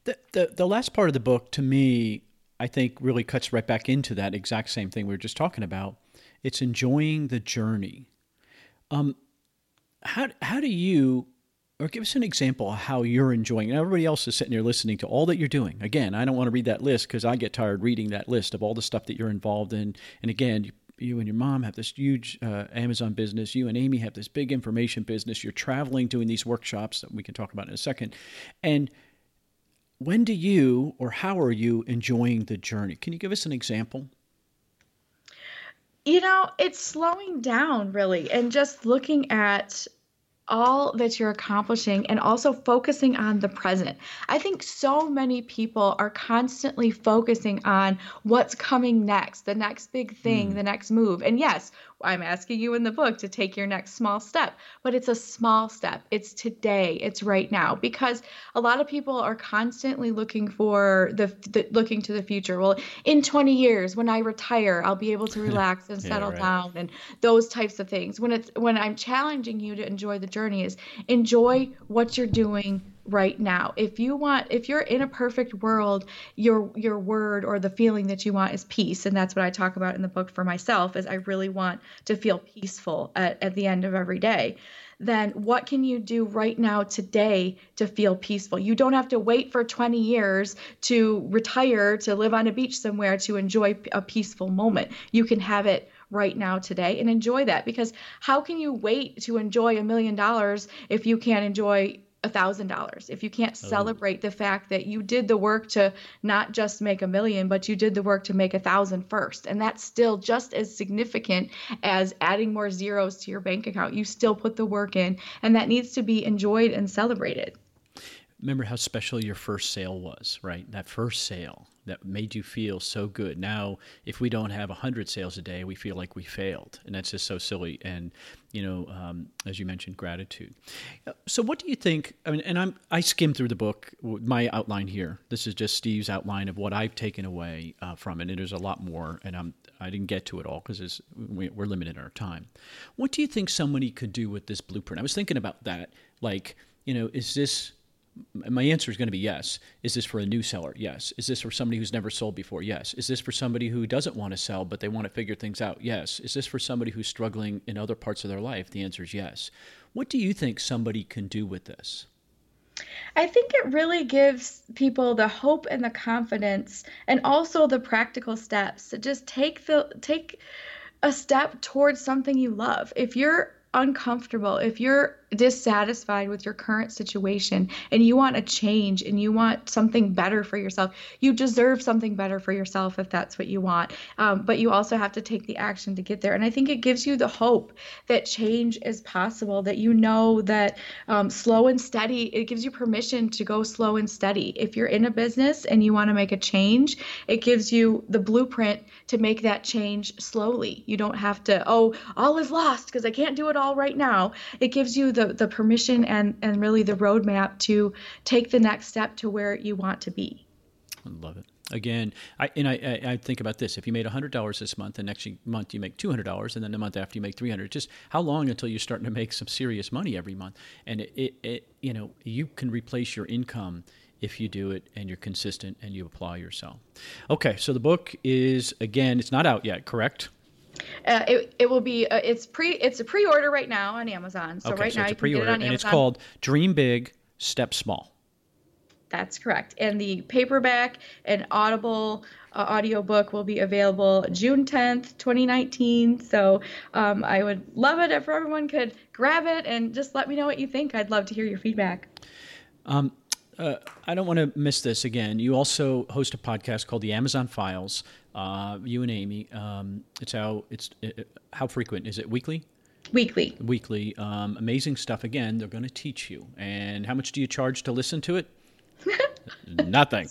The, the, the last part of the book, to me, I think really cuts right back into that exact same thing we were just talking about it's enjoying the journey. Um, how how do you, or give us an example of how you're enjoying? And everybody else is sitting there listening to all that you're doing. Again, I don't want to read that list because I get tired reading that list of all the stuff that you're involved in. And again, you, you and your mom have this huge uh, Amazon business. You and Amy have this big information business. You're traveling, doing these workshops that we can talk about in a second. And when do you or how are you enjoying the journey? Can you give us an example? You know, it's slowing down really and just looking at all that you're accomplishing and also focusing on the present. I think so many people are constantly focusing on what's coming next, the next big thing, mm. the next move. And yes, I'm asking you in the book to take your next small step, but it's a small step. It's today, it's right now because a lot of people are constantly looking for the, the looking to the future. Well, in 20 years when I retire, I'll be able to relax and settle yeah, right. down and those types of things. When it's when I'm challenging you to enjoy the journey is enjoy what you're doing right now. If you want if you're in a perfect world, your your word or the feeling that you want is peace and that's what I talk about in the book for myself is I really want to feel peaceful at, at the end of every day. Then what can you do right now today to feel peaceful? You don't have to wait for 20 years to retire to live on a beach somewhere to enjoy a peaceful moment. You can have it right now today and enjoy that because how can you wait to enjoy a million dollars if you can't enjoy a thousand dollars. If you can't oh. celebrate the fact that you did the work to not just make a million but you did the work to make a thousand first. And that's still just as significant as adding more zeros to your bank account. You still put the work in and that needs to be enjoyed and celebrated. Remember how special your first sale was right? That first sale that made you feel so good. Now, if we don't have 100 sales a day, we feel like we failed. And that's just so silly. And, you know, um, as you mentioned, gratitude. So, what do you think? I mean, and I'm, I skimmed through the book, my outline here. This is just Steve's outline of what I've taken away uh, from it. And there's a lot more. And I'm, I didn't get to it all because we're limited in our time. What do you think somebody could do with this blueprint? I was thinking about that. Like, you know, is this my answer is going to be yes. Is this for a new seller? Yes. Is this for somebody who's never sold before? Yes. Is this for somebody who doesn't want to sell but they want to figure things out? Yes. Is this for somebody who's struggling in other parts of their life? The answer is yes. What do you think somebody can do with this? I think it really gives people the hope and the confidence and also the practical steps to just take the take a step towards something you love. If you're uncomfortable, if you're dissatisfied with your current situation and you want a change and you want something better for yourself, you deserve something better for yourself if that's what you want. Um, but you also have to take the action to get there. And I think it gives you the hope that change is possible, that you know that um, slow and steady, it gives you permission to go slow and steady. If you're in a business and you want to make a change, it gives you the blueprint to make that change slowly. You don't have to, oh, all is lost because I can't do it all right now. It gives you the the permission and and really the roadmap to take the next step to where you want to be. I love it. Again, I and I, I think about this: if you made hundred dollars this month, and next month you make two hundred dollars, and then the month after you make three hundred, just how long until you're starting to make some serious money every month? And it, it, it, you know, you can replace your income if you do it and you're consistent and you apply yourself. Okay, so the book is again, it's not out yet, correct? Uh, it, it will be uh, it's pre it's a pre-order right now on Amazon. So okay, right so now it's you a pre-order, can get it on and Amazon. it's called Dream Big, Step Small. That's correct. And the paperback and Audible uh, audiobook will be available June 10th, 2019. So um, I would love it if everyone could grab it and just let me know what you think. I'd love to hear your feedback. Um, uh, I don't want to miss this again. You also host a podcast called the Amazon Files. Uh, you and Amy. Um, it's how it's it, how frequent is it? Weekly. Weekly. Weekly. Um, amazing stuff. Again, they're going to teach you. And how much do you charge to listen to it? Nothing.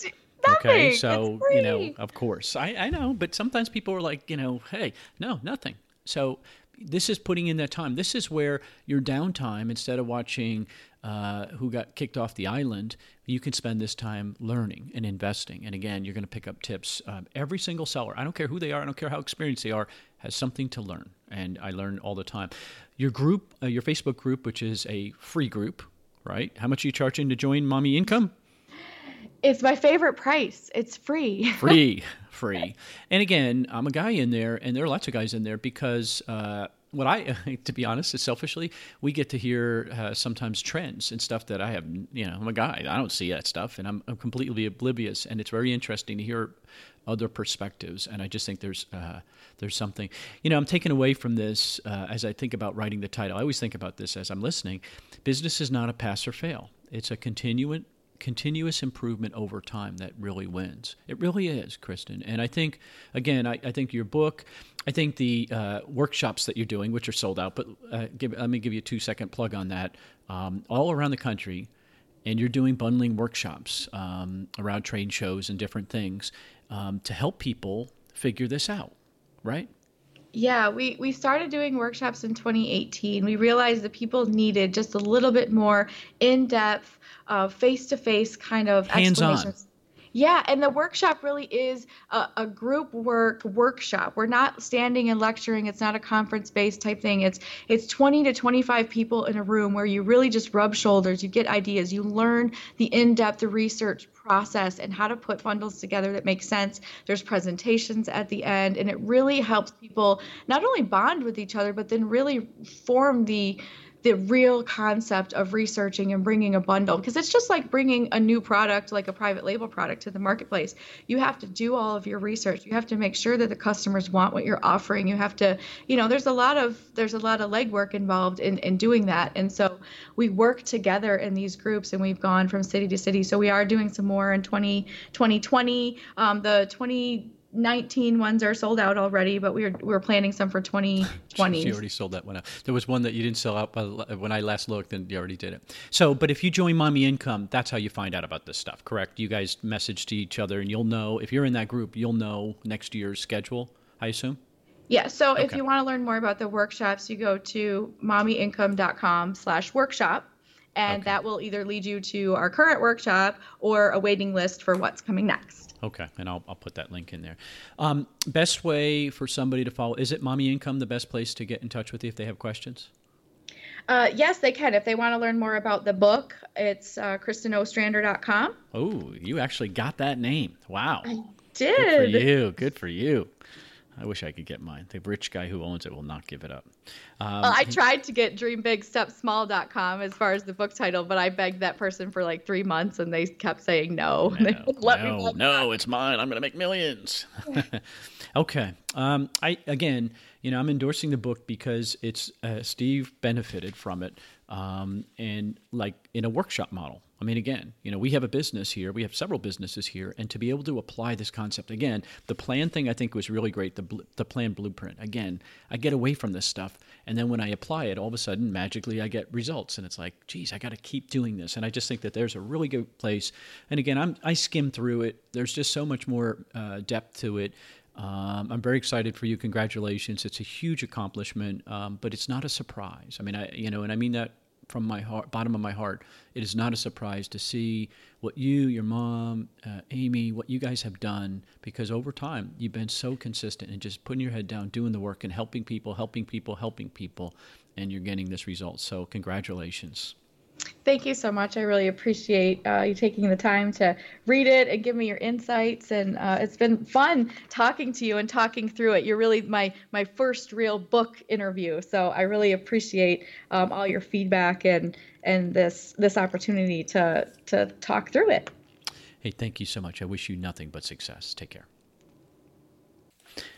Okay, so you know, of course, I, I know, but sometimes people are like, you know, hey, no, nothing. So this is putting in that time. This is where your downtime, instead of watching uh, who got kicked off the island, you can spend this time learning and investing. And again, you're going to pick up tips. Um, every single seller, I don't care who they are, I don't care how experienced they are, has something to learn, and I learn all the time. Your group, uh, your Facebook group, which is a free group, right? How much are you charging to join Mommy Income? It's my favorite price. It's free. free free and again i'm a guy in there and there are lots of guys in there because uh, what i to be honest is selfishly we get to hear uh, sometimes trends and stuff that i have you know i'm a guy i don't see that stuff and i'm, I'm completely oblivious and it's very interesting to hear other perspectives and i just think there's uh, there's something you know i'm taken away from this uh, as i think about writing the title i always think about this as i'm listening business is not a pass or fail it's a continuing continuous improvement over time that really wins. It really is, Kristin. And I think, again, I, I think your book, I think the uh, workshops that you're doing, which are sold out, but uh, give, let me give you a two second plug on that, um, all around the country. And you're doing bundling workshops um, around trade shows and different things um, to help people figure this out, right? Yeah, we, we started doing workshops in 2018. We realized that people needed just a little bit more in depth, face to face kind of Hands-on. explanations. Yeah, and the workshop really is a, a group work workshop. We're not standing and lecturing. It's not a conference based type thing. It's it's 20 to 25 people in a room where you really just rub shoulders. You get ideas. You learn the in depth research process and how to put bundles together that make sense. There's presentations at the end, and it really helps people not only bond with each other, but then really form the the real concept of researching and bringing a bundle because it's just like bringing a new product like a private label product to the marketplace. You have to do all of your research. You have to make sure that the customers want what you're offering. You have to you know there's a lot of there's a lot of legwork involved in, in doing that. And so we work together in these groups and we've gone from city to city. So we are doing some more in 20 2020 um, the 20 19 ones are sold out already, but we're we're planning some for 2020. She already sold that one out. There was one that you didn't sell out but when I last looked, and you already did it. So, but if you join Mommy Income, that's how you find out about this stuff, correct? You guys message to each other, and you'll know if you're in that group, you'll know next year's schedule. I assume. Yeah. So if you want to learn more about the workshops, you go to mommyincome.com slash workshop. And Okay. that will either lead you to our current workshop or a waiting list for what's coming next. Okay, and I'll, I'll put that link in there. Um, best way for somebody to follow is it Mommy Income the best place to get in touch with you if they have questions? Uh, yes, they can. If they want to learn more about the book, it's uh, kristinostrander.com. Oh, you actually got that name. Wow. I did. Good for you. Good for you. I wish I could get mine. The rich guy who owns it will not give it up. Um, well, I tried to get dreambigstepsmall.com as far as the book title, but I begged that person for like three months and they kept saying no. No, no, no it's mine. I'm going to make millions. okay. Um, I Again, you know, I'm endorsing the book because it's uh, Steve benefited from it um, and like in a workshop model. I mean, again, you know, we have a business here. We have several businesses here, and to be able to apply this concept again, the plan thing I think was really great. The the plan blueprint. Again, I get away from this stuff, and then when I apply it, all of a sudden, magically, I get results, and it's like, geez, I got to keep doing this. And I just think that there's a really good place. And again, I'm I skim through it. There's just so much more uh, depth to it. Um, I'm very excited for you. Congratulations! It's a huge accomplishment, um, but it's not a surprise. I mean, I you know, and I mean that from my heart, bottom of my heart, it is not a surprise to see what you, your mom, uh, Amy, what you guys have done. Because over time, you've been so consistent and just putting your head down, doing the work, and helping people, helping people, helping people, and you're getting this result. So, congratulations. Thank you so much. I really appreciate uh, you taking the time to read it and give me your insights. And uh, it's been fun talking to you and talking through it. You're really my my first real book interview, so I really appreciate um, all your feedback and and this this opportunity to to talk through it. Hey, thank you so much. I wish you nothing but success. Take care.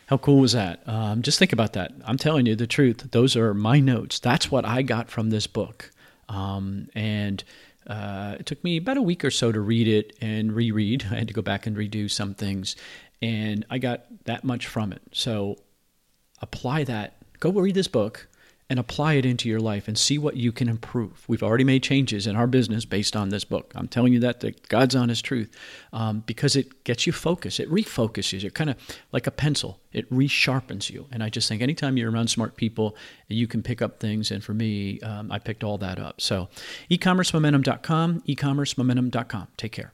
How cool was that? Um, just think about that. I'm telling you the truth. Those are my notes. That's what I got from this book. Um, and uh, it took me about a week or so to read it and reread. I had to go back and redo some things, and I got that much from it. So apply that. Go read this book and apply it into your life and see what you can improve. We've already made changes in our business based on this book. I'm telling you that, the God's honest truth um, because it gets you focused. It refocuses you, kind of like a pencil. It resharpens you. And I just think anytime you're around smart people, you can pick up things. And for me, um, I picked all that up. So ecommercemomentum.com, ecommercemomentum.com. Take care.